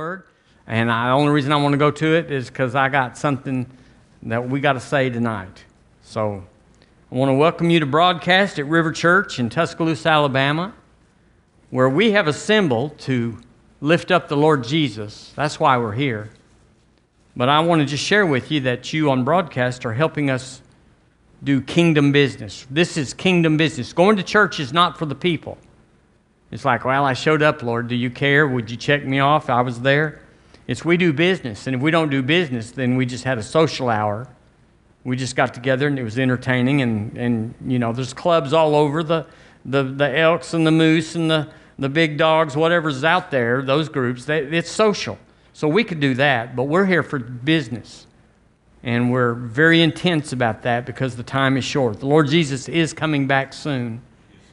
word. And I, the only reason I want to go to it is because I got something that we got to say tonight. So I want to welcome you to broadcast at River Church in Tuscaloosa, Alabama, where we have assembled to lift up the Lord Jesus. That's why we're here. But I want to just share with you that you on broadcast are helping us do kingdom business. This is kingdom business. Going to church is not for the people. It's like, well, I showed up, Lord. Do you care? Would you check me off? I was there. It's we do business. And if we don't do business, then we just had a social hour. We just got together and it was entertaining. And, and you know, there's clubs all over the, the, the elks and the moose and the, the big dogs, whatever's out there, those groups, they, it's social. So we could do that, but we're here for business. And we're very intense about that because the time is short. The Lord Jesus is coming back soon,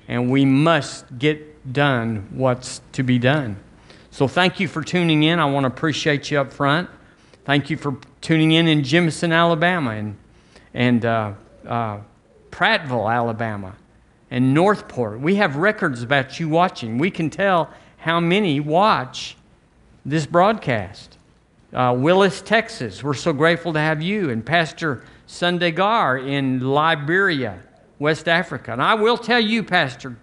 and we must get done what's to be done. So thank you for tuning in. I want to appreciate you up front. Thank you for tuning in in Jemison, Alabama, and, and uh, uh, Prattville, Alabama, and Northport. We have records about you watching. We can tell how many watch this broadcast. Uh, Willis, Texas, we're so grateful to have you, and Pastor Sunday Gar in Liberia, West Africa. And I will tell you, Pastor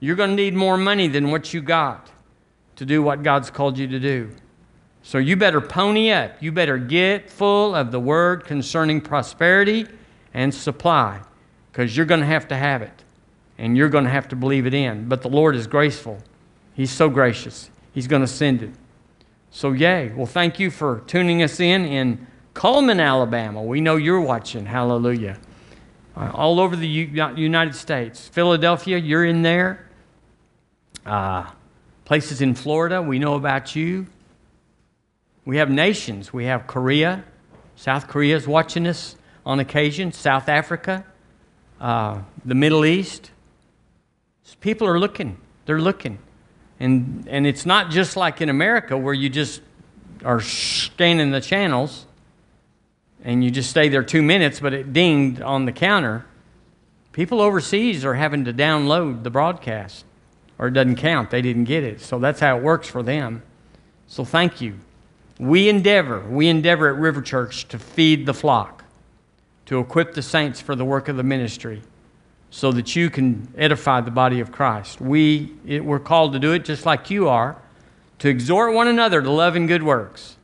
you're going to need more money than what you got to do what God's called you to do. So you better pony up. You better get full of the word concerning prosperity and supply because you're going to have to have it and you're going to have to believe it in. But the Lord is graceful, He's so gracious. He's going to send it. So, yay. Well, thank you for tuning us in in Cullman, Alabama. We know you're watching. Hallelujah. Uh, all over the United States. Philadelphia, you're in there uh, places in Florida, we know about you. We have nations. We have Korea. South Korea is watching us on occasion, South Africa, uh, the Middle East. People are looking. They're looking. And, and it's not just like in America where you just are scanning the channels and you just stay there two minutes, but it dinged on the counter. People overseas are having to download the broadcast or it doesn't count. They didn't get it. So that's how it works for them. So thank you. We endeavor, we endeavor at River Church to feed the flock, to equip the saints for the work of the ministry, so that you can edify the body of Christ. We, it, we're called to do it just like you are, to exhort one another to love and good works.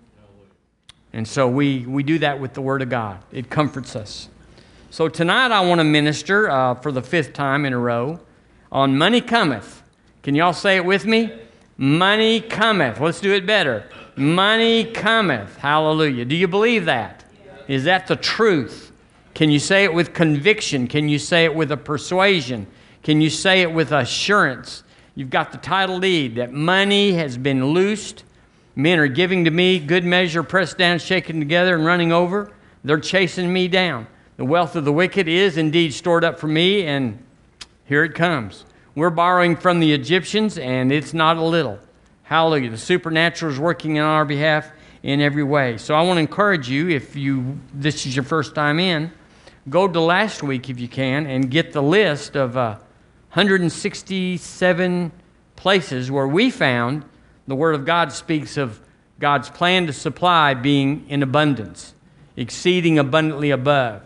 And so we, we do that with the Word of God. It comforts us. So tonight I want to minister uh, for the fifth time in a row on Money Cometh. Can y'all say it with me? Money cometh. Let's do it better. Money cometh. Hallelujah. Do you believe that? Is that the truth? Can you say it with conviction? Can you say it with a persuasion? Can you say it with assurance? You've got the title deed that money has been loosed. Men are giving to me good measure, pressed down, shaken together, and running over. They're chasing me down. The wealth of the wicked is indeed stored up for me, and here it comes. We're borrowing from the Egyptians, and it's not a little. Hallelujah. The supernatural is working on our behalf in every way. So I want to encourage you, if you this is your first time in, go to last week if you can and get the list of uh, 167 places where we found the Word of God speaks of God's plan to supply being in abundance, exceeding abundantly above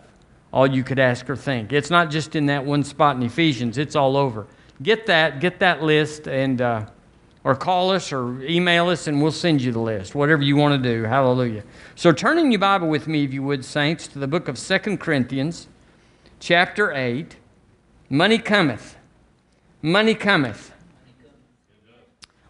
all you could ask or think. It's not just in that one spot in Ephesians, it's all over get that, get that list, and uh, or call us or email us, and we'll send you the list. Whatever you want to do. Hallelujah. So, turning your Bible with me, if you would, saints, to the book of Second Corinthians, chapter eight. Money cometh. Money cometh.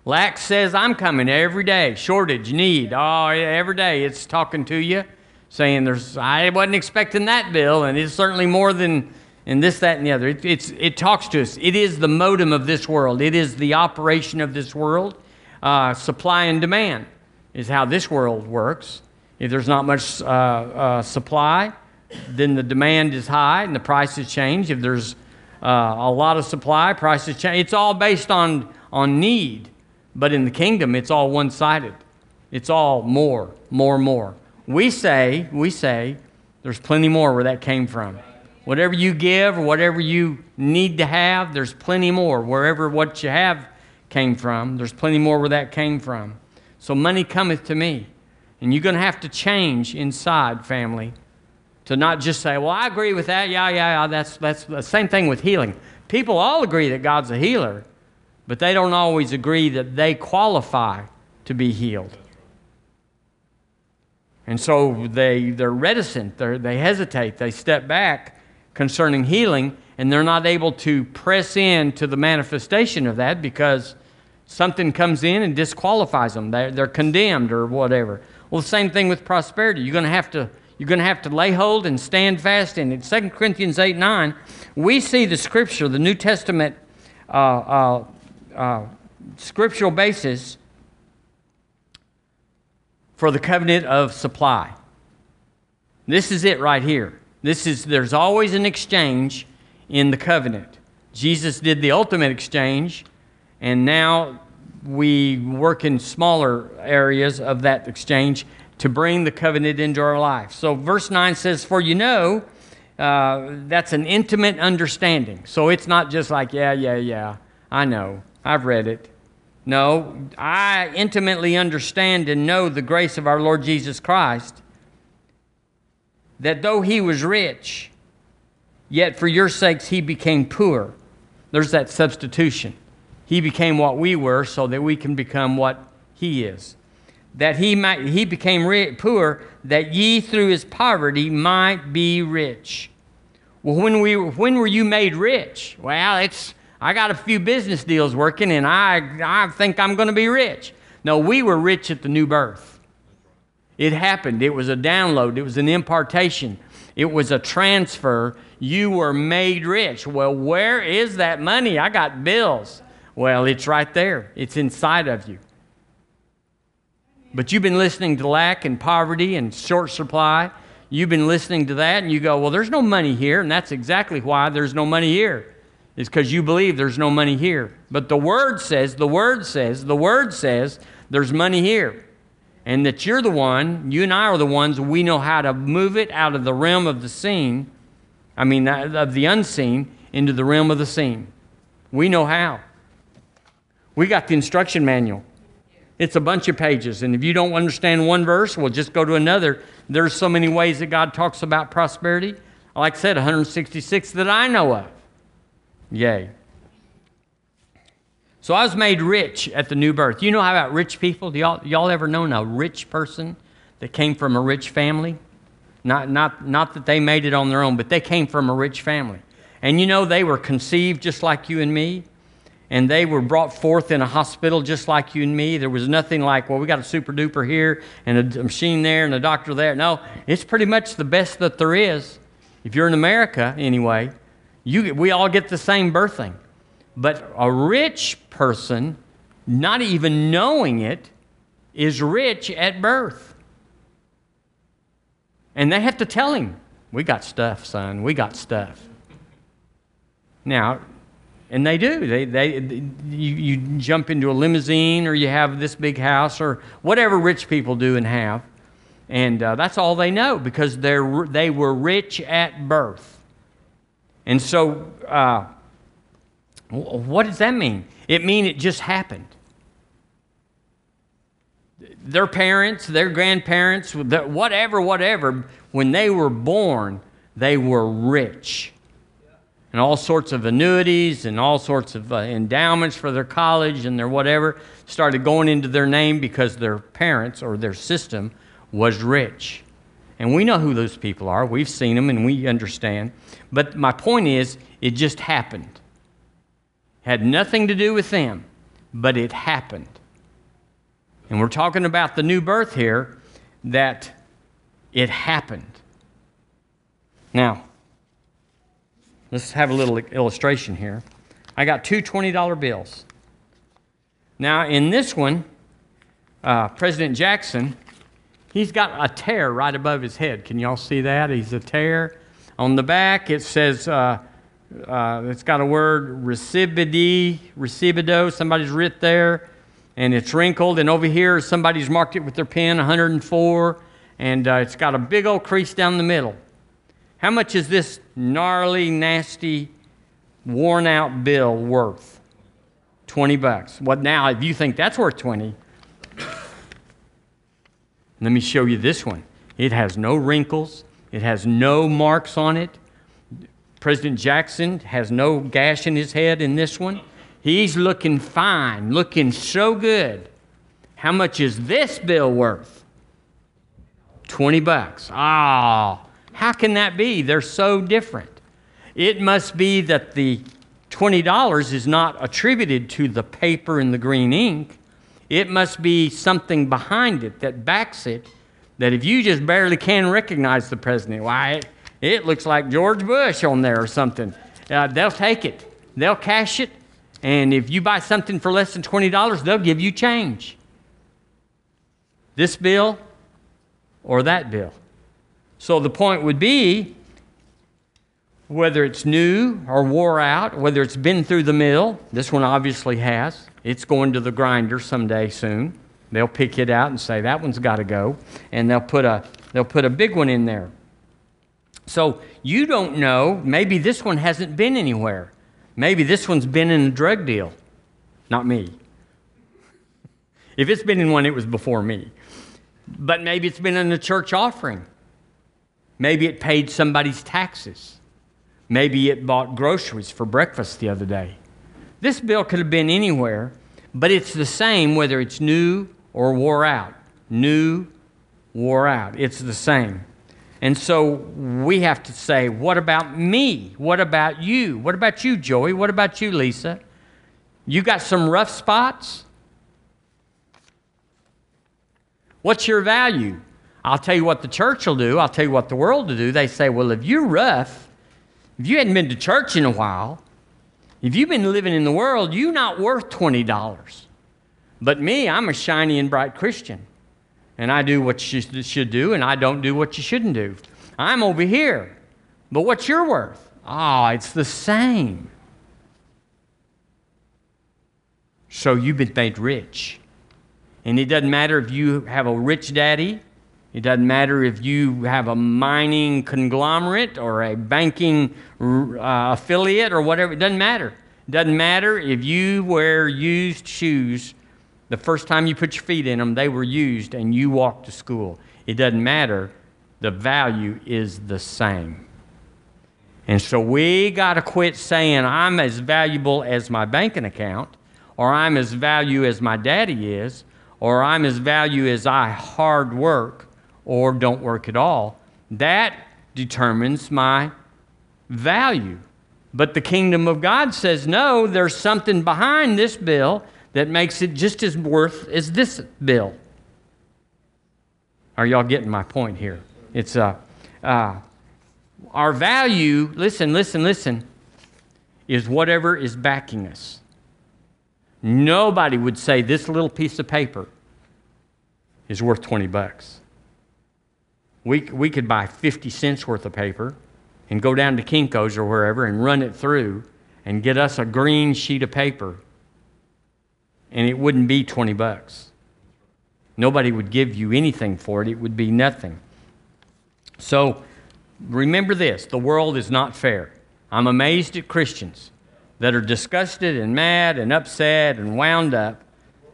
Lack says, I'm coming every day. Shortage, need. Oh, every day it's talking to you, saying, There's, I wasn't expecting that bill, and it's certainly more than and this, that, and the other. It, it's, it talks to us. It is the modem of this world, it is the operation of this world. Uh, supply and demand is how this world works. If there's not much uh, uh, supply, then the demand is high and the prices change. If there's uh, a lot of supply, prices change. It's all based on, on need. But in the kingdom, it's all one sided. It's all more, more, more. We say, we say, there's plenty more where that came from. Whatever you give or whatever you need to have, there's plenty more. Wherever what you have came from, there's plenty more where that came from. So money cometh to me. And you're going to have to change inside, family, to not just say, well, I agree with that. Yeah, yeah, yeah. That's, that's the same thing with healing. People all agree that God's a healer, but they don't always agree that they qualify to be healed. And so they, they're reticent, they're, they hesitate, they step back concerning healing, and they're not able to press in to the manifestation of that because something comes in and disqualifies them. They're, they're condemned or whatever. Well, the same thing with prosperity. You're going to have to you're going to have to lay hold and stand fast in it. 2 Corinthians 8 9, we see the scripture, the New Testament uh, uh, uh, scriptural basis for the covenant of supply. This is it right here. This is there's always an exchange in the covenant. Jesus did the ultimate exchange, and now we work in smaller areas of that exchange to bring the covenant into our life. So, verse 9 says, For you know, uh, that's an intimate understanding. So, it's not just like, yeah, yeah, yeah, I know, I've read it. No, I intimately understand and know the grace of our Lord Jesus Christ, that though he was rich, Yet for your sakes he became poor. There's that substitution. He became what we were so that we can become what he is. That he might he became rich, poor that ye through his poverty might be rich. Well, when we when were you made rich? Well, it's I got a few business deals working and I I think I'm going to be rich. No, we were rich at the new birth. It happened. It was a download. It was an impartation. It was a transfer you were made rich. Well, where is that money? I got bills. Well, it's right there, it's inside of you. But you've been listening to lack and poverty and short supply. You've been listening to that, and you go, Well, there's no money here. And that's exactly why there's no money here. It's because you believe there's no money here. But the Word says, the Word says, the Word says there's money here. And that you're the one, you and I are the ones, we know how to move it out of the realm of the seen I mean, of the unseen into the realm of the seen. We know how. We got the instruction manual. It's a bunch of pages. And if you don't understand one verse, well, just go to another. There's so many ways that God talks about prosperity. Like I said, 166 that I know of. Yay. So I was made rich at the new birth. You know how about rich people? Do y'all, y'all ever known a rich person that came from a rich family? Not, not, not that they made it on their own, but they came from a rich family. And you know, they were conceived just like you and me, and they were brought forth in a hospital just like you and me. There was nothing like, well, we got a super duper here and a machine there and a doctor there. No, it's pretty much the best that there is. If you're in America, anyway, you, we all get the same birthing. But a rich person, not even knowing it, is rich at birth. And they have to tell him, We got stuff, son. We got stuff. Now, and they do. They, they, you, you jump into a limousine or you have this big house or whatever rich people do and have. And uh, that's all they know because they're, they were rich at birth. And so, uh, what does that mean? It means it just happened their parents, their grandparents, whatever, whatever, when they were born, they were rich. And all sorts of annuities and all sorts of uh, endowments for their college and their whatever started going into their name because their parents or their system was rich. And we know who those people are. We've seen them and we understand. But my point is, it just happened. Had nothing to do with them, but it happened. And we're talking about the new birth here, that it happened. Now, let's have a little illustration here. I got two $20 bills. Now, in this one, uh, President Jackson, he's got a tear right above his head. Can y'all see that? He's a tear. On the back, it says, uh, uh, it's got a word, recibidi, recibido. Somebody's writ there and it's wrinkled. And over here, somebody's marked it with their pen, 104, and uh, it's got a big old crease down the middle. How much is this gnarly, nasty, worn out bill worth? 20 bucks. What now, if you think that's worth 20, Let me show you this one. It has no wrinkles, it has no marks on it. President Jackson has no gash in his head in this one. He's looking fine, looking so good. How much is this bill worth? 20 bucks. Ah, oh, how can that be? They're so different. It must be that the $20 is not attributed to the paper and the green ink. It must be something behind it that backs it that if you just barely can recognize the president, why, it, looks like George Bush on there or something. Uh, they'll take it, they'll cash it, and if you buy something for less than $20, they'll give you change. This bill or that bill. So the point would be whether it's new or wore out, whether it's been through the mill, this one obviously has. It's going to the grinder someday soon. They'll pick it out and say that one's got to go, and they'll put a they'll put a big one in there. So you don't know. Maybe this one hasn't been anywhere. Maybe this one's been in a drug deal. Not me. If it's been in one, it was before me. But maybe it's been in a church offering. Maybe it paid somebody's taxes. Maybe it bought groceries for breakfast the other day. This bill could have been anywhere, but it's the same whether it's new or wore out. New, wore out. It's the same. And so we have to say, what about me? What about you? What about you, Joey? What about you, Lisa? You got some rough spots? What's your value? I'll tell you what the church will do. I'll tell you what the world will do. They say, well, if you're rough, if you hadn't been to church in a while, if you've been living in the world, you're not worth $20. But me, I'm a shiny and bright Christian. And I do what you should do, and I don't do what you shouldn't do. I'm over here. But what's your worth? Ah, oh, it's the same. So you've been made rich. And it doesn't matter if you have a rich daddy, it doesn't matter if you have a mining conglomerate or a banking uh, affiliate or whatever, it doesn't matter. It doesn't matter if you wear used shoes. The first time you put your feet in them, they were used and you walked to school. It doesn't matter. The value is the same. And so we got to quit saying, I'm as valuable as my banking account, or I'm as valuable as my daddy is, or I'm as value as I hard work or don't work at all. That determines my value. But the kingdom of God says, no, there's something behind this bill that makes it just as worth as this bill. Are y'all getting my point here? It's uh, uh, our value, listen, listen, listen, is whatever is backing us. Nobody would say this little piece of paper is worth 20 bucks. We, we could buy 50 cents worth of paper and go down to Kinko's or wherever and run it through and get us a green sheet of paper, and it wouldn't be 20 bucks. Nobody would give you anything for it, it would be nothing. So remember this the world is not fair. I'm amazed at Christians that are disgusted and mad and upset and wound up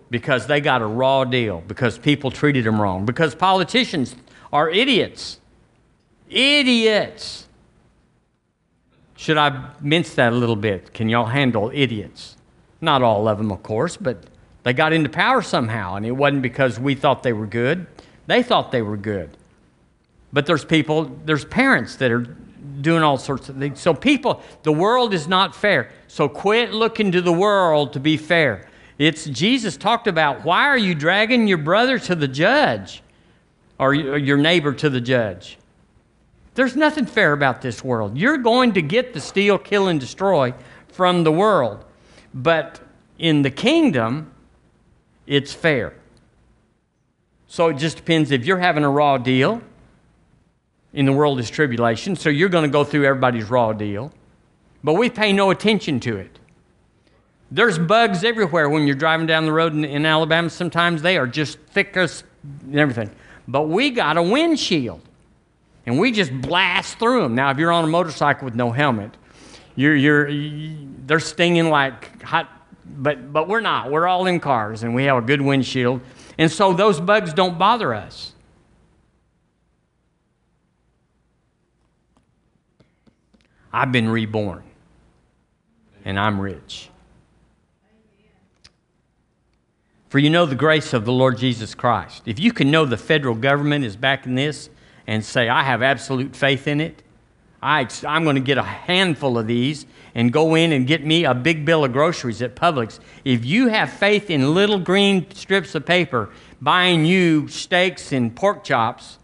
because they got a raw deal, because people treated them wrong, because politicians are idiots. Idiots. Should I mince that a little bit? Can y'all handle idiots? Not all of them, of course, but they got into power somehow, and it wasn't because we thought they were good. They thought they were good. But there's people, there's parents that are doing all sorts of things. So, people, the world is not fair. So, quit looking to the world to be fair. It's Jesus talked about why are you dragging your brother to the judge or your neighbor to the judge? There's nothing fair about this world. You're going to get the steal, kill, and destroy from the world. But in the kingdom, it's fair. So it just depends if you're having a raw deal in the world is tribulation, so you're going to go through everybody's raw deal. But we pay no attention to it. There's bugs everywhere when you're driving down the road in, in Alabama. Sometimes they are just thick as everything. But we got a windshield, and we just blast through them. Now, if you're on a motorcycle with no helmet, you're, you're, you, they're stinging like hot, but, but we're not. We're all in cars and we have a good windshield. And so those bugs don't bother us. I've been reborn and I'm rich. For you know the grace of the Lord Jesus Christ. If you can know the federal government is backing this and say, I have absolute faith in it, I, I'm going to get a handful of these and go in and get me a big bill of groceries at Publix. If you have faith in little green strips of paper buying you steaks and pork chops,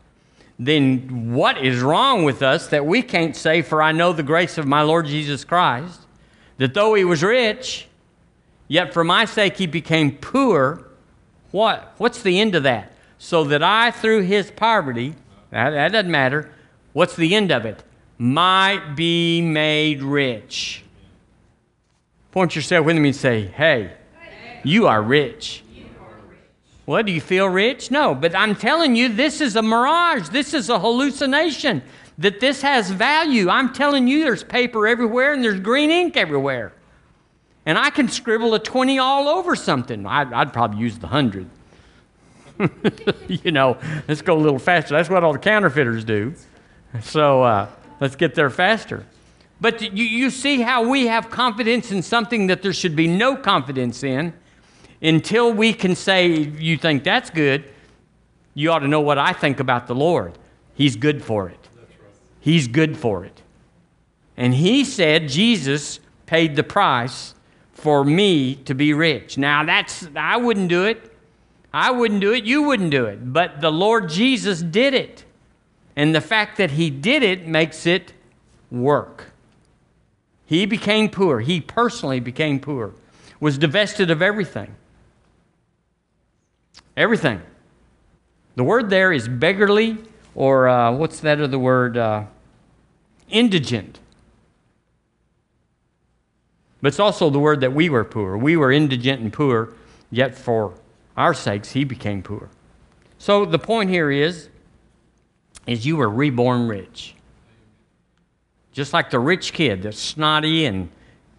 then what is wrong with us that we can't say, For I know the grace of my Lord Jesus Christ, that though he was rich, yet for my sake he became poor? What? What's the end of that? So that I, through his poverty, that, that doesn't matter, what's the end of it? Might be made rich. Point yourself with me and say, Hey, you are rich. What, do you feel rich? No, but I'm telling you, this is a mirage. This is a hallucination. That this has value. I'm telling you, there's paper everywhere and there's green ink everywhere. And I can scribble a 20 all over something. I'd, I'd probably use the 100. you know, let's go a little faster. That's what all the counterfeiters do. So uh, let's get there faster. But you, you see how we have confidence in something that there should be no confidence in until we can say, You think that's good, you ought to know what I think about the Lord. He's good for it. He's good for it. And He said, Jesus paid the price for me to be rich. Now, that's, I wouldn't do it. I wouldn't do it. You wouldn't do it. But the Lord Jesus did it. And the fact that He did it makes it work. He became poor. He personally became poor, was divested of everything. Everything. The word there is beggarly, or uh, what's that other word? Uh, indigent. But it's also the word that we were poor. We were indigent and poor, yet for our sakes he became poor. So the point here is, is you were reborn rich. Just like the rich kid that's snotty and,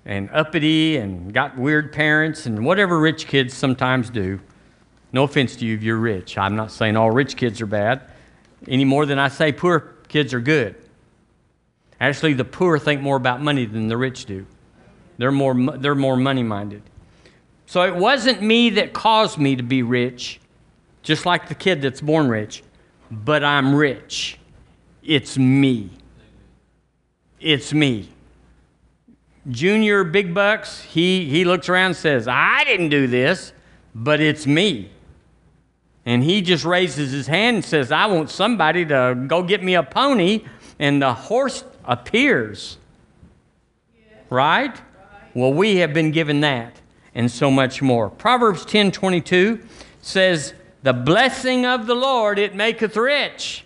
and uppity and got weird parents and whatever rich kids sometimes do. No offense to you if you're rich. I'm not saying all rich kids are bad any more than I say poor kids are good. Actually, the poor think more about money than the rich do. They're more, they're more money minded. So it wasn't me that caused me to be rich, just like the kid that's born rich, but I'm rich. It's me. It's me. Junior Big Bucks, he, he looks around and says, I didn't do this, but it's me. And he just raises his hand and says, I want somebody to go get me a pony. And the horse appears. Right? Well, we have been given that and so much more. Proverbs 10 22 says, The blessing of the Lord, it maketh rich,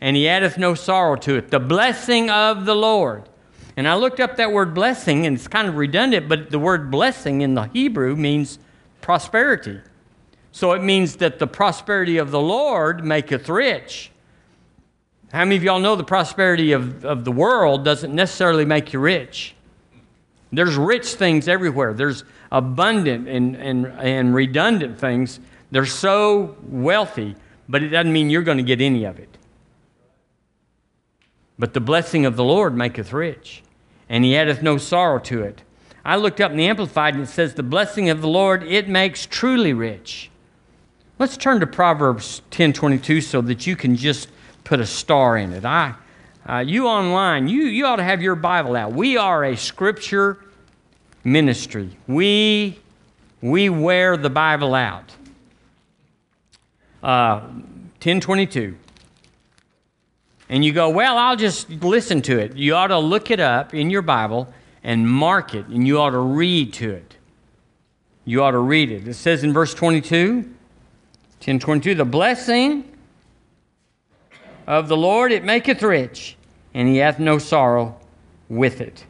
and he addeth no sorrow to it. The blessing of the Lord. And I looked up that word blessing, and it's kind of redundant, but the word blessing in the Hebrew means prosperity. So it means that the prosperity of the Lord maketh rich. How many of y'all know the prosperity of, of the world doesn't necessarily make you rich? There's rich things everywhere. There's abundant and, and, and redundant things. They're so wealthy, but it doesn't mean you're going to get any of it. But the blessing of the Lord maketh rich, and he addeth no sorrow to it. I looked up in the Amplified and it says, The blessing of the Lord, it makes truly rich. Let's turn to Proverbs 10:22 so that you can just put a star in it. I, uh, you online, you, you ought to have your Bible out. We are a scripture ministry. We, we wear the Bible out. Uh, 1022. And you go, well, I'll just listen to it. You ought to look it up in your Bible and mark it, and you ought to read to it. You ought to read it. It says in verse 22 1022, the blessing of the Lord, it maketh rich, and he hath no sorrow with it.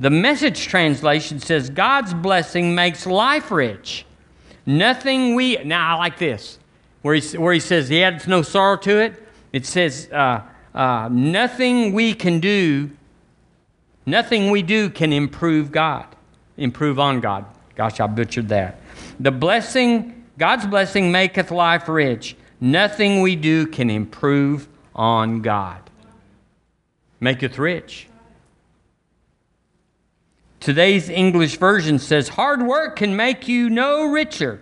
The message translation says, God's blessing makes life rich. Nothing we, now I like this, where he, where he says he adds no sorrow to it. It says, uh, uh, nothing we can do, nothing we do can improve God, improve on God. Gosh, I butchered that. The blessing God's blessing maketh life rich. Nothing we do can improve on God. Maketh rich. Today's English version says, Hard work can make you no richer.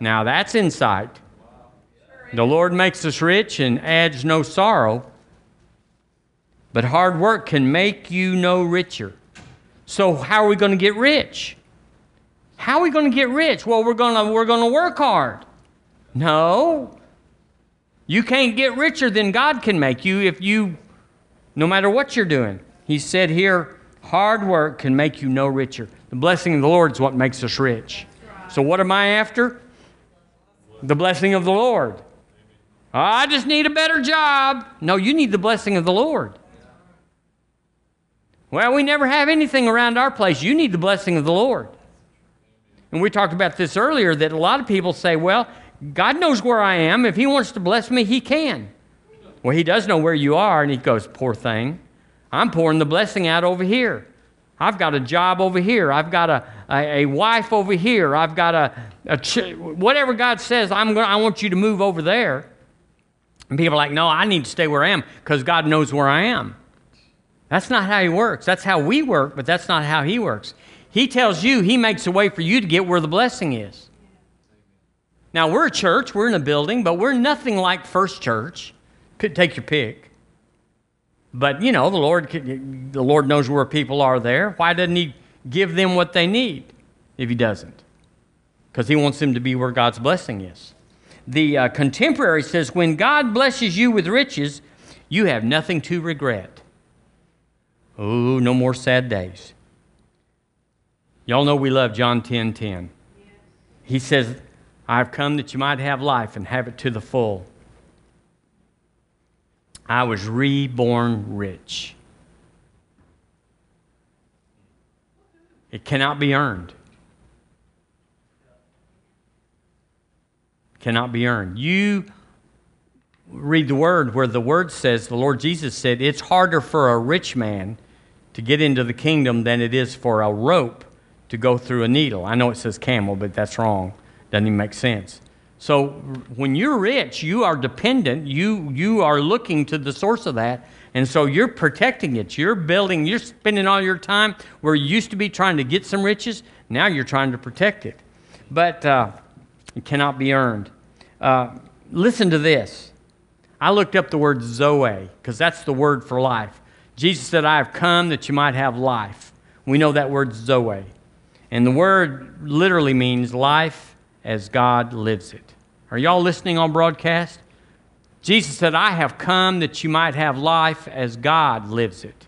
Now that's insight. The Lord makes us rich and adds no sorrow, but hard work can make you no richer. So, how are we going to get rich? How are we going to get rich? Well, we're going to, we're going to work hard. No. You can't get richer than God can make you if you, no matter what you're doing. He said here, hard work can make you no richer. The blessing of the Lord is what makes us rich. So, what am I after? The blessing of the Lord. I just need a better job. No, you need the blessing of the Lord. Well, we never have anything around our place. You need the blessing of the Lord. And we talked about this earlier that a lot of people say, well, God knows where I am. If He wants to bless me, He can. Well, He does know where you are. And He goes, poor thing. I'm pouring the blessing out over here. I've got a job over here. I've got a, a, a wife over here. I've got a, a ch- whatever God says, I'm gonna, I want you to move over there. And people are like, no, I need to stay where I am because God knows where I am. That's not how He works. That's how we work, but that's not how He works. He tells you, He makes a way for you to get where the blessing is. Now, we're a church, we're in a building, but we're nothing like First Church. Take your pick. But, you know, the Lord, the Lord knows where people are there. Why doesn't He give them what they need if He doesn't? Because He wants them to be where God's blessing is. The uh, contemporary says, When God blesses you with riches, you have nothing to regret. Oh, no more sad days. Y'all know we love John 10 10. He says, I've come that you might have life and have it to the full. I was reborn rich. It cannot be earned. Cannot be earned. You read the word where the word says, the Lord Jesus said, it's harder for a rich man to get into the kingdom than it is for a rope to go through a needle. I know it says camel, but that's wrong. Doesn't even make sense. So when you're rich, you are dependent. You, you are looking to the source of that. And so you're protecting it. You're building, you're spending all your time where you used to be trying to get some riches. Now you're trying to protect it. But uh, it cannot be earned. Uh, listen to this. I looked up the word Zoe because that's the word for life. Jesus said, I have come that you might have life. We know that word Zoe. And the word literally means life as God lives it. Are y'all listening on broadcast? Jesus said, I have come that you might have life as God lives it.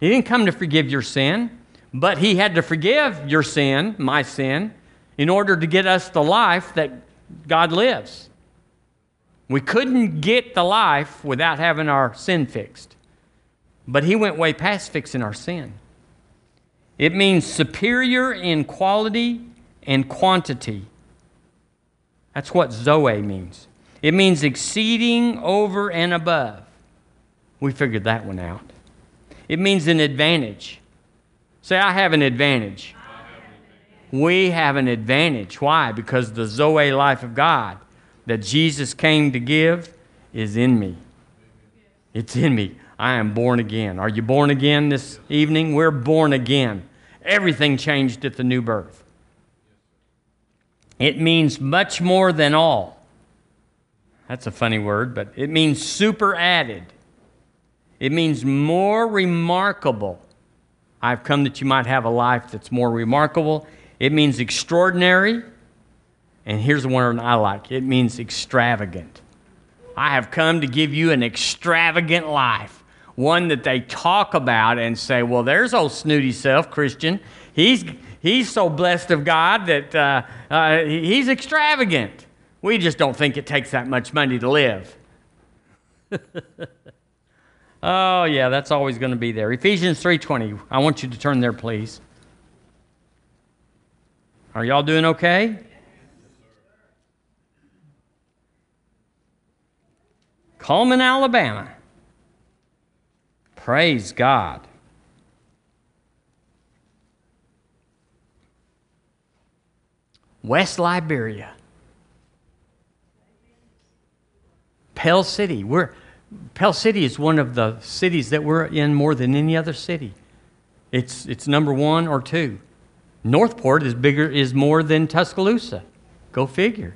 He didn't come to forgive your sin, but He had to forgive your sin, my sin, in order to get us the life that God lives. We couldn't get the life without having our sin fixed. But He went way past fixing our sin. It means superior in quality and quantity. That's what Zoe means. It means exceeding over and above. We figured that one out. It means an advantage. Say, I have an advantage. We have an advantage. Why? Because the Zoe life of God that Jesus came to give is in me. It's in me. I am born again. Are you born again this evening? We're born again. Everything changed at the new birth. It means much more than all. That's a funny word, but it means super added. It means more remarkable. I've come that you might have a life that's more remarkable. It means extraordinary. And here's the one I like it means extravagant. I have come to give you an extravagant life one that they talk about and say, well, there's old snooty self, Christian. He's, he's so blessed of God that uh, uh, he's extravagant. We just don't think it takes that much money to live. oh, yeah, that's always going to be there. Ephesians 3.20. I want you to turn there, please. Are y'all doing okay? Cullman, Alabama. Praise God. West Liberia. Pell City. We're, Pell City is one of the cities that we're in more than any other city. It's, it's number one or two. Northport is bigger, is more than Tuscaloosa. Go figure.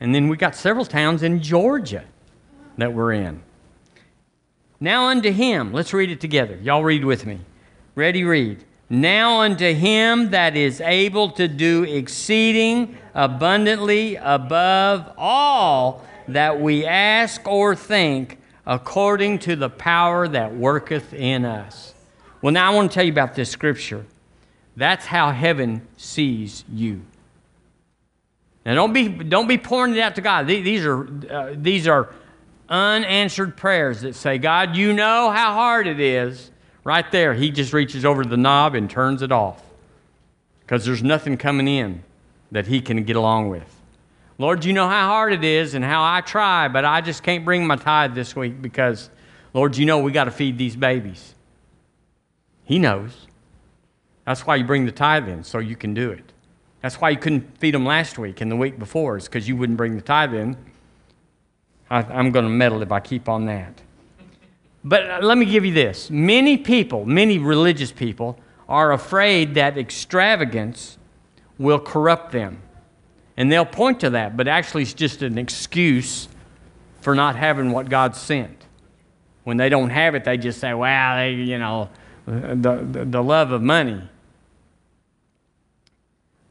And then we got several towns in Georgia that we're in. Now unto him, let's read it together. Y'all read with me. Ready, read. Now unto him that is able to do exceeding abundantly above all that we ask or think, according to the power that worketh in us. Well, now I want to tell you about this scripture. That's how heaven sees you. Now, don't be, don't be pouring it out to God. These are, uh, these are unanswered prayers that say, God, you know how hard it is. Right there, He just reaches over the knob and turns it off because there's nothing coming in that He can get along with. Lord, you know how hard it is and how I try, but I just can't bring my tithe this week because, Lord, you know we got to feed these babies. He knows. That's why you bring the tithe in, so you can do it. That's why you couldn't feed them last week and the week before, is because you wouldn't bring the tithe in. I, am going to meddle if I keep on that. But let me give you this many people, many religious people, are afraid that extravagance will corrupt them. And they'll point to that, but actually, it's just an excuse for not having what God sent. When they don't have it, they just say, well, they, you know, the, the, the love of money.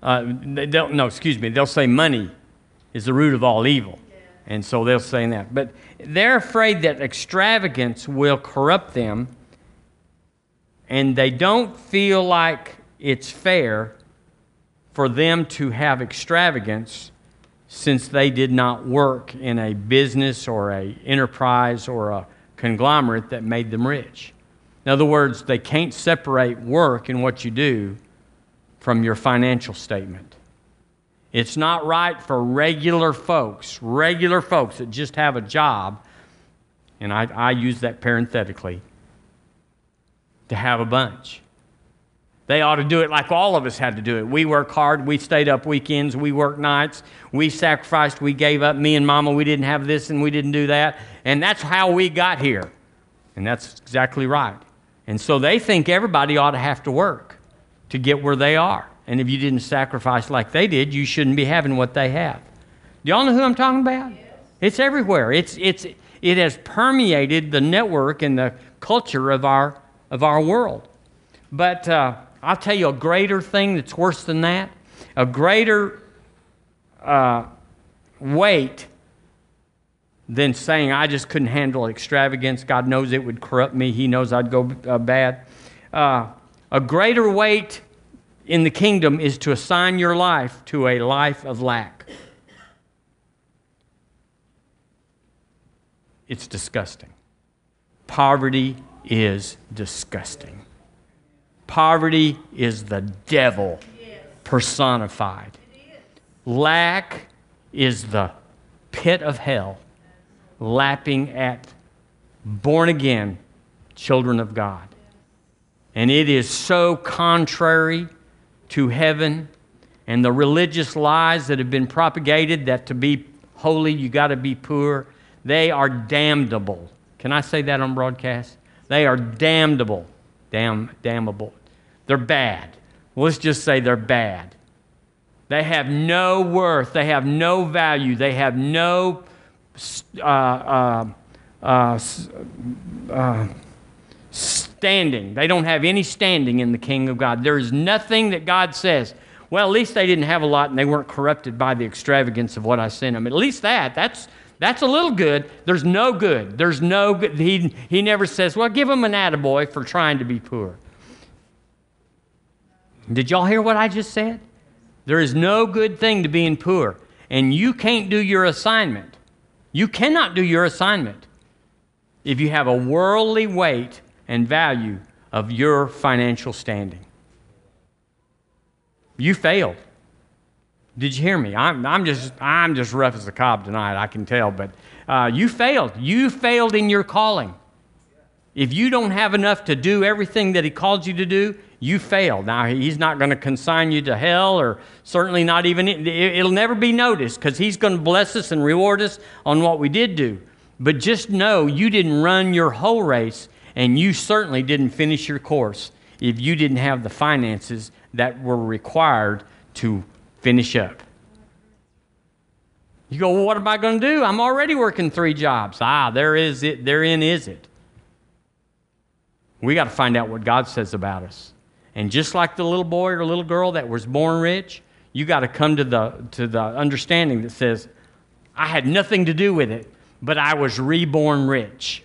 Uh, they don't, no, excuse me, they'll say money is the root of all evil. And so they'll say that. But they're afraid that extravagance will corrupt them, and they don't feel like it's fair for them to have extravagance since they did not work in a business or a enterprise or a conglomerate that made them rich. In other words, they can't separate work and what you do from your financial statement. It's not right for regular folks, regular folks that just have a job, and I, I use that parenthetically, to have a bunch. They ought to do it like all of us had to do it. We work hard. We stayed up weekends. We worked nights. We sacrificed. We gave up. Me and mama, we didn't have this and we didn't do that. And that's how we got here. And that's exactly right. And so they think everybody ought to have to work to get where they are. And if you didn't sacrifice like they did, you shouldn't be having what they have. Do y'all know who I'm talking about? Yes. It's everywhere. It's, it's, it has permeated the network and the culture of our, of our world. But uh, I'll tell you a greater thing that's worse than that a greater uh, weight than saying, I just couldn't handle extravagance. God knows it would corrupt me. He knows I'd go uh, bad. Uh, a greater weight in the kingdom is to assign your life to a life of lack. It's disgusting. Poverty is disgusting. Poverty is the devil personified. Lack is the pit of hell lapping at born again children of God. And it is so contrary to heaven and the religious lies that have been propagated that to be holy you got to be poor. They are damnable. Can I say that on broadcast? They are damnable. Damn, damnable. They're bad. Let's just say they're bad. They have no worth. They have no value. They have no uh, uh, uh, uh, standing. They don't have any standing in the kingdom of God. There is nothing that God says. Well, at least they didn't have a lot and they weren't corrupted by the extravagance of what I sent them. At least that. That's that's a little good. There's no good. There's no good. He, he never says, well, give them an attaboy for trying to be poor. Did y'all hear what I just said? There is no good thing to being poor, and you can't do your assignment you cannot do your assignment if you have a worldly weight and value of your financial standing. You failed. Did you hear me? I'm, I'm, just, I'm just rough as a cob tonight, I can tell, but uh, you failed. You failed in your calling. If you don't have enough to do everything that He called you to do, you failed. Now, he's not going to consign you to hell, or certainly not even, it'll never be noticed because he's going to bless us and reward us on what we did do. But just know you didn't run your whole race, and you certainly didn't finish your course if you didn't have the finances that were required to finish up. You go, well, what am I going to do? I'm already working three jobs. Ah, there is it. Therein is it. We got to find out what God says about us. And just like the little boy or little girl that was born rich, you got to come to the, to the understanding that says, I had nothing to do with it, but I was reborn rich.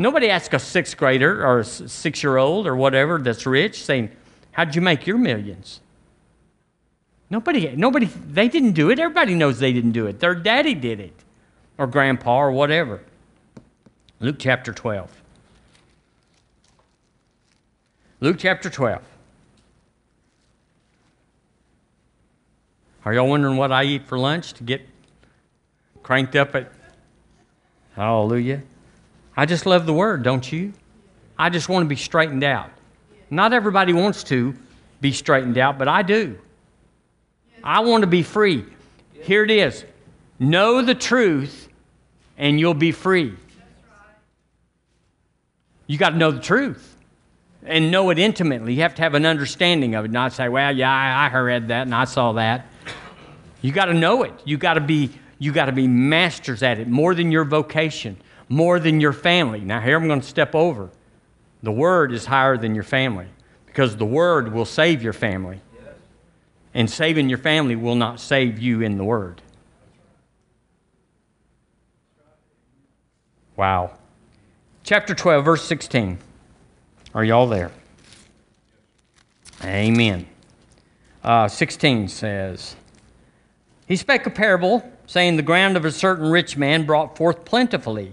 Nobody asks a sixth grader or a six year old or whatever that's rich saying, How'd you make your millions? Nobody, nobody, they didn't do it. Everybody knows they didn't do it. Their daddy did it, or grandpa, or whatever. Luke chapter 12. Luke chapter 12. Are y'all wondering what I eat for lunch to get cranked up at? Hallelujah. I just love the word, don't you? I just want to be straightened out. Not everybody wants to be straightened out, but I do. I want to be free. Here it is know the truth, and you'll be free. You got to know the truth and know it intimately. You have to have an understanding of it, not say, well, yeah, I, read that and I saw that. You got to know it. You got to be you got to be masters at it more than your vocation, more than your family. Now here I'm going to step over. The word is higher than your family because the word will save your family. And saving your family will not save you in the word. Wow. Chapter 12, verse 16. Are y'all there? Amen. Uh, 16 says, He spake a parable, saying, The ground of a certain rich man brought forth plentifully.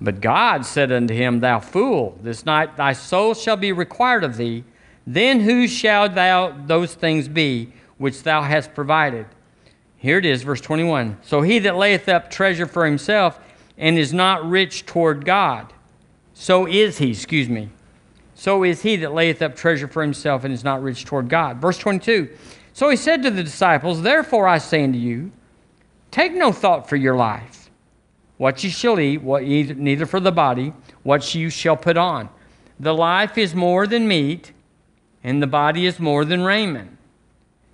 But God said unto him, Thou fool, this night thy soul shall be required of thee. Then whose shall thou those things be which thou hast provided? Here it is, verse 21. So he that layeth up treasure for himself and is not rich toward God, so is he, excuse me. So is he that layeth up treasure for himself and is not rich toward God. Verse 22. So he said to the disciples, Therefore I say unto you, take no thought for your life, what ye shall eat, what ye, neither for the body, what you shall put on. The life is more than meat, and the body is more than raiment.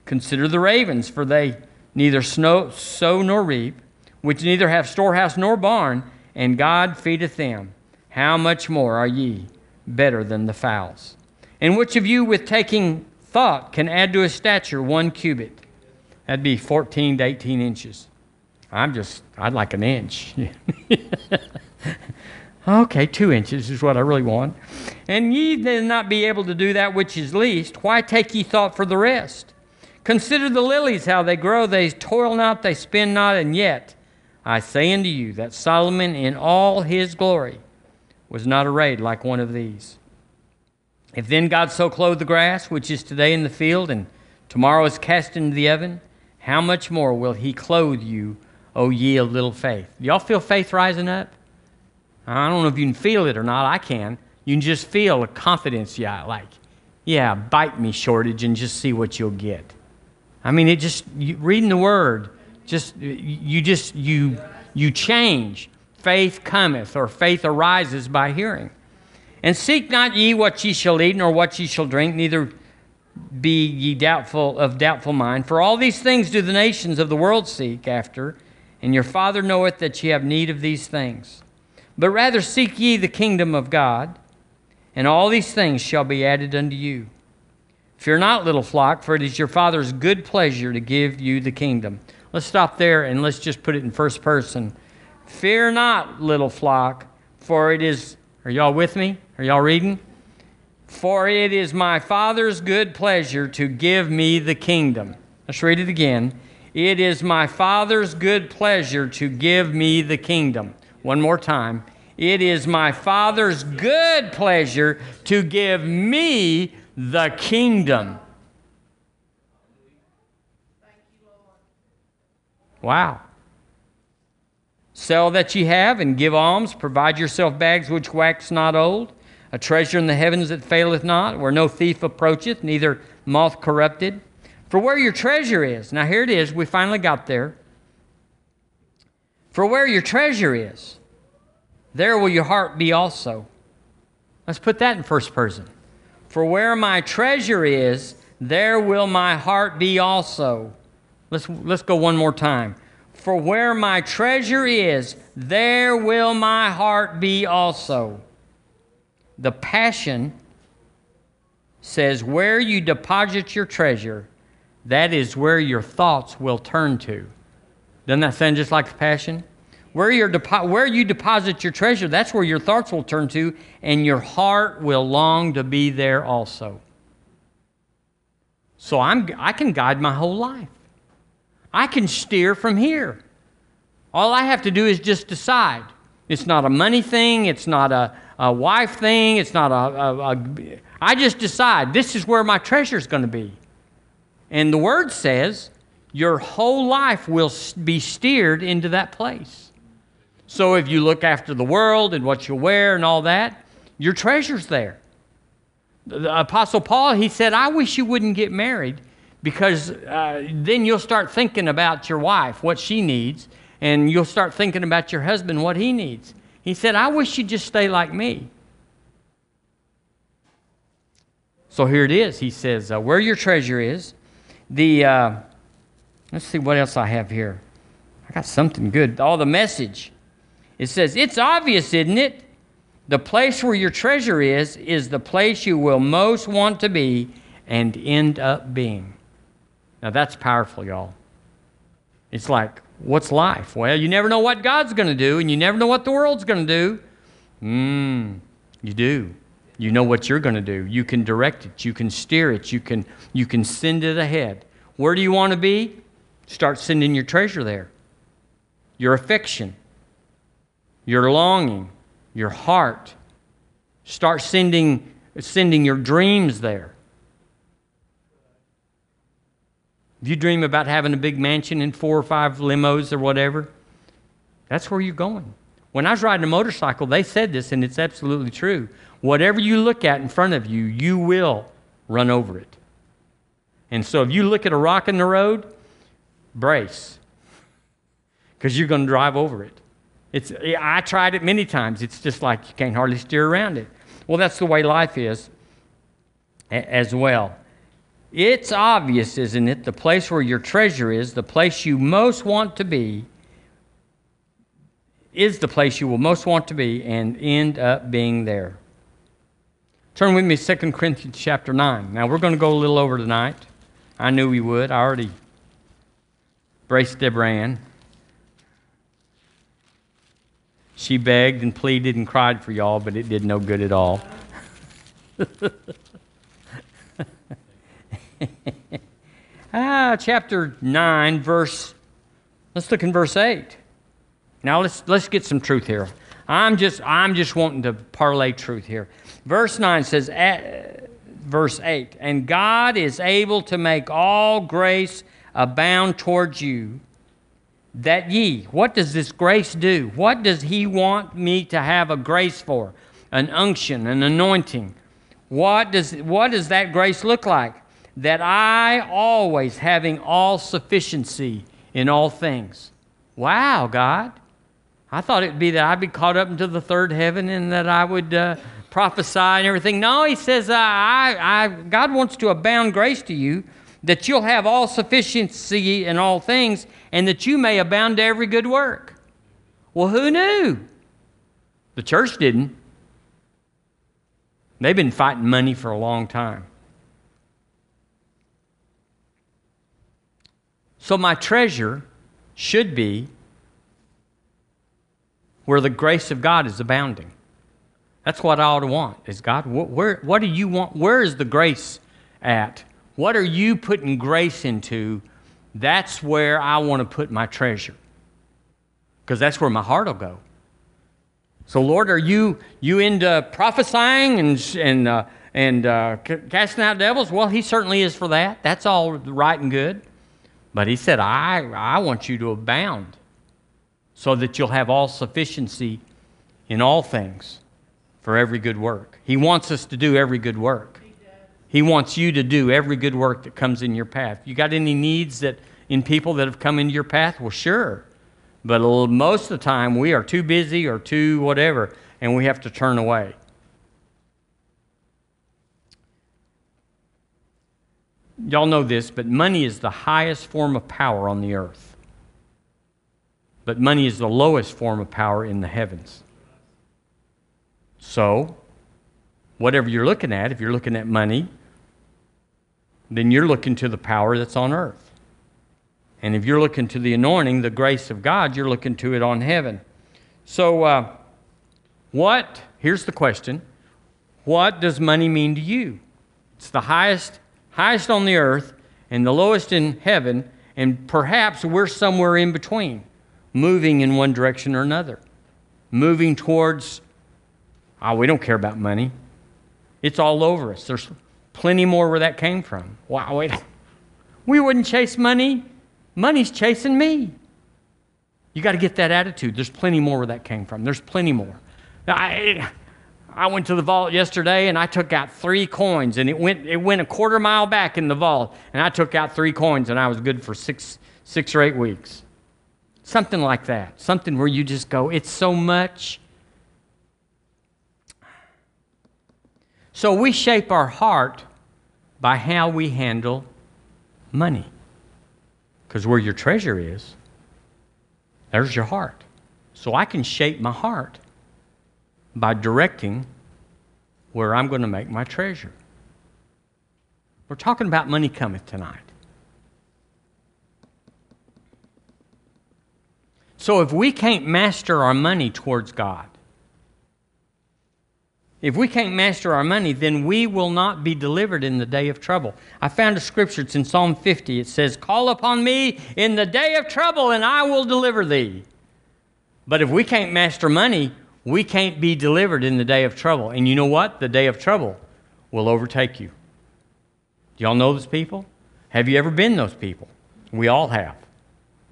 Consider the ravens, for they neither snow, sow nor reap, which neither have storehouse nor barn, and God feedeth them. How much more are ye better than the fowls? And which of you, with taking thought, can add to his stature one cubit? That'd be 14 to 18 inches. I'm just, I'd like an inch. okay, two inches is what I really want. And ye then not be able to do that which is least, why take ye thought for the rest? Consider the lilies, how they grow. They toil not, they spin not, and yet I say unto you that Solomon in all his glory was not arrayed like one of these. If then God so clothed the grass, which is today in the field, and tomorrow is cast into the oven, how much more will he clothe you, Oh, o ye of little faith? Y'all feel faith rising up? I don't know if you can feel it or not. I can. You can just feel a confidence, yeah, like, yeah, bite me shortage and just see what you'll get. I mean, it just you, reading the word, just you just you you change. Faith cometh, or faith arises by hearing. And seek not ye what ye shall eat, nor what ye shall drink, neither be ye doubtful of doubtful mind. For all these things do the nations of the world seek after, and your Father knoweth that ye have need of these things. But rather seek ye the kingdom of God, and all these things shall be added unto you. Fear not, little flock, for it is your Father's good pleasure to give you the kingdom. Let's stop there and let's just put it in first person. Fear not, little flock, for it is. Are y'all with me? Are y'all reading? For it is my Father's good pleasure to give me the kingdom. Let's read it again. It is my Father's good pleasure to give me the kingdom. One more time. It is my Father's good pleasure to give me the kingdom. Wow. Sell that ye have and give alms. Provide yourself bags which wax not old, a treasure in the heavens that faileth not, where no thief approacheth, neither moth corrupted. For where your treasure is, now here it is, we finally got there. For where your treasure is, there will your heart be also. Let's put that in first person. For where my treasure is, there will my heart be also. Let's, let's go one more time. For where my treasure is, there will my heart be also. The Passion says, Where you deposit your treasure, that is where your thoughts will turn to. Doesn't that sound just like the Passion? Where, your depo- where you deposit your treasure, that's where your thoughts will turn to, and your heart will long to be there also. So I'm, I can guide my whole life. I can steer from here. All I have to do is just decide. It's not a money thing, it's not a, a wife thing, it's not a, a, a. I just decide this is where my treasure is going to be. And the word says your whole life will be steered into that place. So if you look after the world and what you wear and all that, your treasure's there. The Apostle Paul, he said, I wish you wouldn't get married because uh, then you'll start thinking about your wife, what she needs, and you'll start thinking about your husband, what he needs. He said, I wish you'd just stay like me. So here it is. He says, uh, Where your treasure is, the, uh, let's see what else I have here. I got something good. All the message. It says, It's obvious, isn't it? The place where your treasure is, is the place you will most want to be and end up being. Now that's powerful, y'all. It's like, what's life? Well, you never know what God's going to do, and you never know what the world's going to do. Mmm, you do. You know what you're going to do. You can direct it. You can steer it. You can, you can send it ahead. Where do you want to be? Start sending your treasure there. Your affection, your longing, your heart. Start sending, sending your dreams there. If you dream about having a big mansion and four or five limos or whatever, that's where you're going. When I was riding a motorcycle, they said this, and it's absolutely true. Whatever you look at in front of you, you will run over it. And so if you look at a rock in the road, brace, because you're going to drive over it. It's, I tried it many times. It's just like you can't hardly steer around it. Well, that's the way life is as well. It's obvious, isn't it? The place where your treasure is, the place you most want to be, is the place you will most want to be and end up being there. Turn with me 2 Corinthians chapter 9. Now, we're going to go a little over tonight. I knew we would. I already braced Deborah Ann. She begged and pleaded and cried for y'all, but it did no good at all. ah, chapter 9, verse, let's look in verse 8. Now let's, let's get some truth here. I'm just, I'm just wanting to parlay truth here. Verse 9 says, uh, verse 8, and God is able to make all grace abound towards you, that ye, what does this grace do? What does He want me to have a grace for? An unction, an anointing. What does, what does that grace look like? that I always having all sufficiency in all things. Wow, God. I thought it would be that I'd be caught up into the third heaven and that I would uh, prophesy and everything. No, he says, uh, I, I, God wants to abound grace to you, that you'll have all sufficiency in all things, and that you may abound to every good work. Well, who knew? The church didn't. They've been fighting money for a long time. So my treasure should be where the grace of God is abounding. That's what I ought to want. Is God, where, what do you want? Where is the grace at? What are you putting grace into That's where I want to put my treasure. Because that's where my heart will go. So, Lord, are you, you into prophesying and, and, uh, and uh, casting out devils? Well, He certainly is for that. That's all right and good. But He said, I, I want you to abound so that you'll have all sufficiency in all things for every good work. He wants us to do every good work. He wants you to do every good work that comes in your path. You got any needs that in people that have come into your path? Well, sure. But most of the time, we are too busy or too whatever, and we have to turn away. Y'all know this, but money is the highest form of power on the earth. But money is the lowest form of power in the heavens. So, whatever you're looking at, if you're looking at money, then you're looking to the power that's on earth. And if you're looking to the anointing, the grace of God, you're looking to it on heaven. So, uh, what, here's the question what does money mean to you? It's the highest, highest on the earth and the lowest in heaven, and perhaps we're somewhere in between, moving in one direction or another, moving towards, oh, we don't care about money. It's all over us. There's plenty more where that came from. Wow, wait. We wouldn't chase money. Money's chasing me. You got to get that attitude. There's plenty more where that came from. There's plenty more. I, I went to the vault yesterday and I took out three coins and it went, it went a quarter mile back in the vault and I took out three coins and I was good for six, six or eight weeks. Something like that. Something where you just go, it's so much. So we shape our heart by how we handle money. Because where your treasure is, there's your heart. So I can shape my heart by directing where I'm going to make my treasure. We're talking about money cometh tonight. So if we can't master our money towards God, if we can't master our money, then we will not be delivered in the day of trouble. I found a scripture, it's in Psalm 50. It says, Call upon me in the day of trouble, and I will deliver thee. But if we can't master money, we can't be delivered in the day of trouble. And you know what? The day of trouble will overtake you. Do y'all know those people? Have you ever been those people? We all have.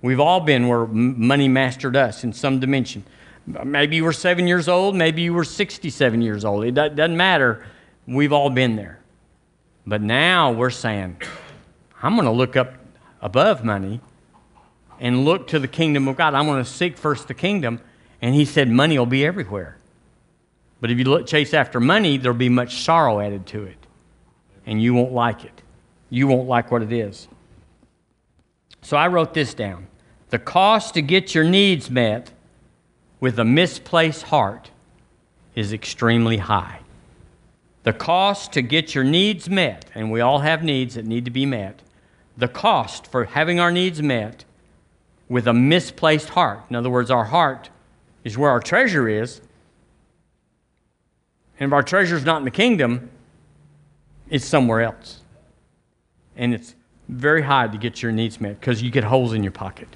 We've all been where money mastered us in some dimension. Maybe you were seven years old, maybe you were 67 years old. It doesn't matter. We've all been there. But now we're saying, I'm going to look up above money and look to the kingdom of God. I'm going to seek first the kingdom. And he said, money will be everywhere. But if you look, chase after money, there'll be much sorrow added to it. And you won't like it. You won't like what it is. So I wrote this down. The cost to get your needs met with a misplaced heart is extremely high. The cost to get your needs met, and we all have needs that need to be met, the cost for having our needs met with a misplaced heart. In other words, our heart is where our treasure is. And if our treasure is not in the kingdom, it's somewhere else. And it's very high to get your needs met because you get holes in your pocket.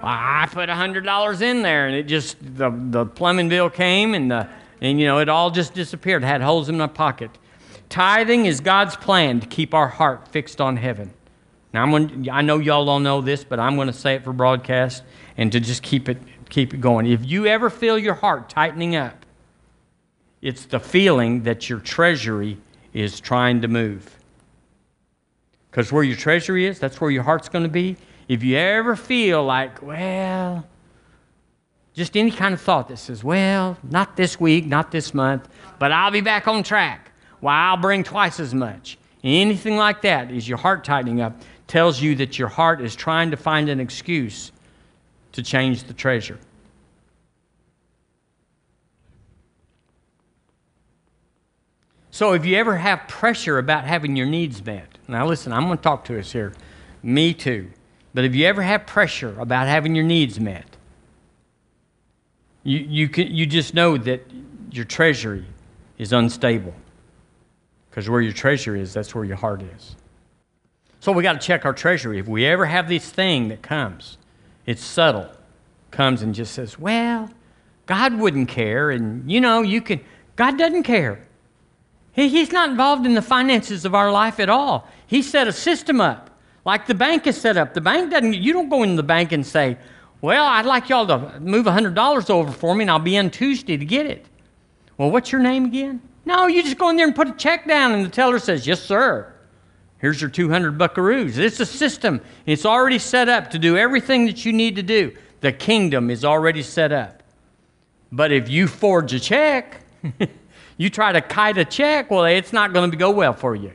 I put $100 in there and it just, the, the plumbing bill came and, the, and, you know, it all just disappeared. It had holes in my pocket. Tithing is God's plan to keep our heart fixed on heaven. Now, I'm going I know y'all don't know this, but I'm going to say it for broadcast and to just keep it, keep it going. If you ever feel your heart tightening up, it's the feeling that your treasury is trying to move. Because where your treasure is, that's where your heart's going to be. If you ever feel like, well, just any kind of thought that says, well, not this week, not this month, but I'll be back on track. Well, I'll bring twice as much. Anything like that is your heart tightening up, tells you that your heart is trying to find an excuse to change the treasure. So if you ever have pressure about having your needs met, now listen, I'm going to talk to us here. Me too. But if you ever have pressure about having your needs met, you, you, can, you just know that your treasury is unstable. Because where your treasure is, that's where your heart is. So we got to check our treasury. If we ever have this thing that comes, it's subtle, comes and just says, well, God wouldn't care. And, you know, you can, God doesn't care. He, he's not involved in the finances of our life at all. He set a system up like the bank is set up. The bank doesn't, you don't go into the bank and say, well, I'd like y'all to move $100 over for me and I'll be in Tuesday to get it. Well, what's your name again? No, you just go in there and put a check down and the teller says, yes, sir. Here's your 200 buckaroos. It's a system. It's already set up to do everything that you need to do. The kingdom is already set up. But if you forge a check, you try to kite a check, well, it's not going to go well for you.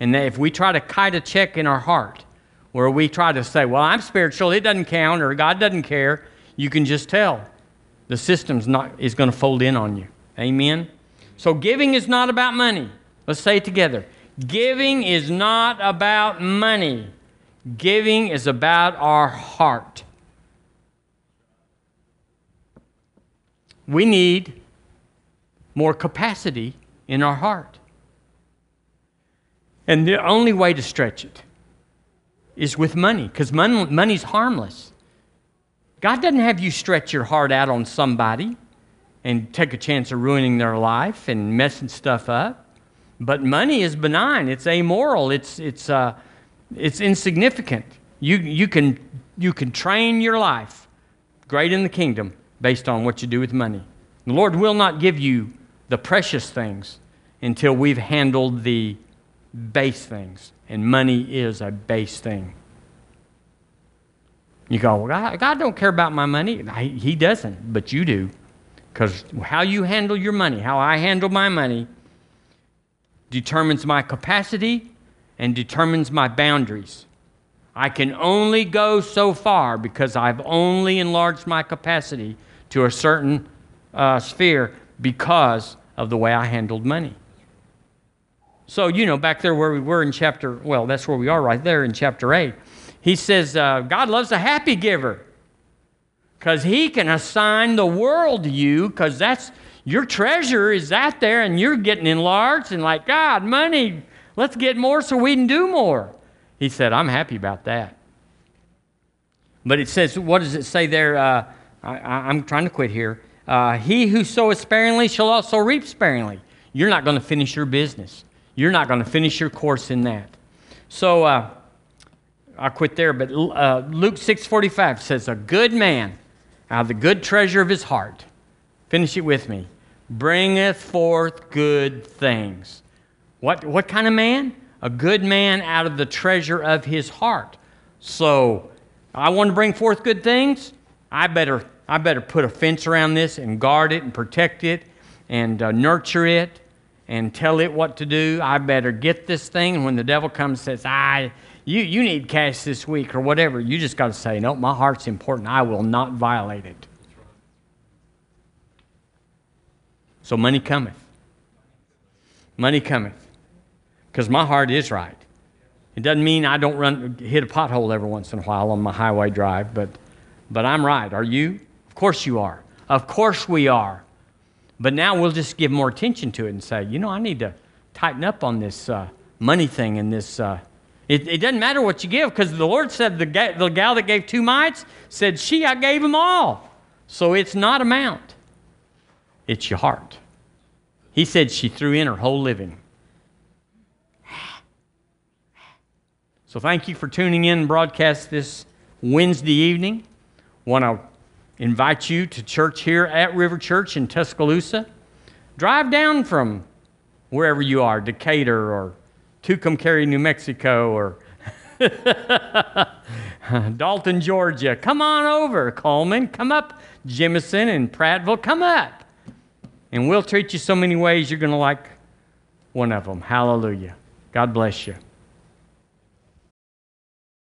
And if we try to kite a check in our heart, where we try to say, well, I'm spiritual, it doesn't count, or God doesn't care, you can just tell the system's not is going to fold in on you. Amen. So giving is not about money. Let's say it together. Giving is not about money. Giving is about our heart. We need more capacity in our heart. And the only way to stretch it is with money, because money, money's harmless. God doesn't have you stretch your heart out on somebody and take a chance of ruining their life and messing stuff up. But money is benign, it's amoral, it's, it's, uh, it's insignificant. You, you, can, you can train your life great in the kingdom based on what you do with money. The Lord will not give you the precious things until we've handled the base things. And money is a base thing. You go, well, God, God don't care about my money. He doesn't, but you do. Because how you handle your money, how I handle my money, determines my capacity and determines my boundaries. I can only go so far because I've only enlarged my capacity to a certain uh, sphere because of the way I handled money. So, you know, back there where we were in chapter, well, that's where we are right there in chapter 8. He says, uh, God loves a happy giver because he can assign the world to you because that's your treasure is out there and you're getting enlarged and like, God, money, let's get more so we can do more. He said, I'm happy about that. But it says, what does it say there? Uh, I, am trying to quit here. Uh, he who soweth sparingly shall also reap sparingly. You're not going to finish your business. You're not going to finish your course in that. So uh, I'll quit there. But uh, Luke 6:45 says, "A good man out of the good treasure of his heart. Finish it with me. Bringeth forth good things. What, what kind of man? A good man out of the treasure of his heart. So, I want to bring forth good things. I better, I better put a fence around this and guard it and protect it and uh, nurture it and tell it what to do. I better get this thing. And when the devil comes and says, I, you, you need cash this week or whatever, you just got to say, no, my heart's important. I will not violate it. So money cometh. Money cometh. Because my heart is right. It doesn't mean I don't run hit a pothole every once in a while on my highway drive, but but I'm right. Are you? Of course you are. Of course we are. But now we'll just give more attention to it and say, you know, I need to tighten up on this uh, money thing and this uh, it, it doesn't matter what you give because the Lord said the, ga- the gal that gave two mites said, She, I gave them all. So it's not amount, it's your heart. He said she threw in her whole living. So thank you for tuning in and broadcast this Wednesday evening. Want to invite you to church here at River Church in Tuscaloosa. Drive down from wherever you are, Decatur or Tucumcari, New Mexico, or Dalton, Georgia. Come on over, Cullman. Come up, Jemison and Prattville. Come up. And we'll treat you so many ways you're going to like one of them. Hallelujah. God bless you.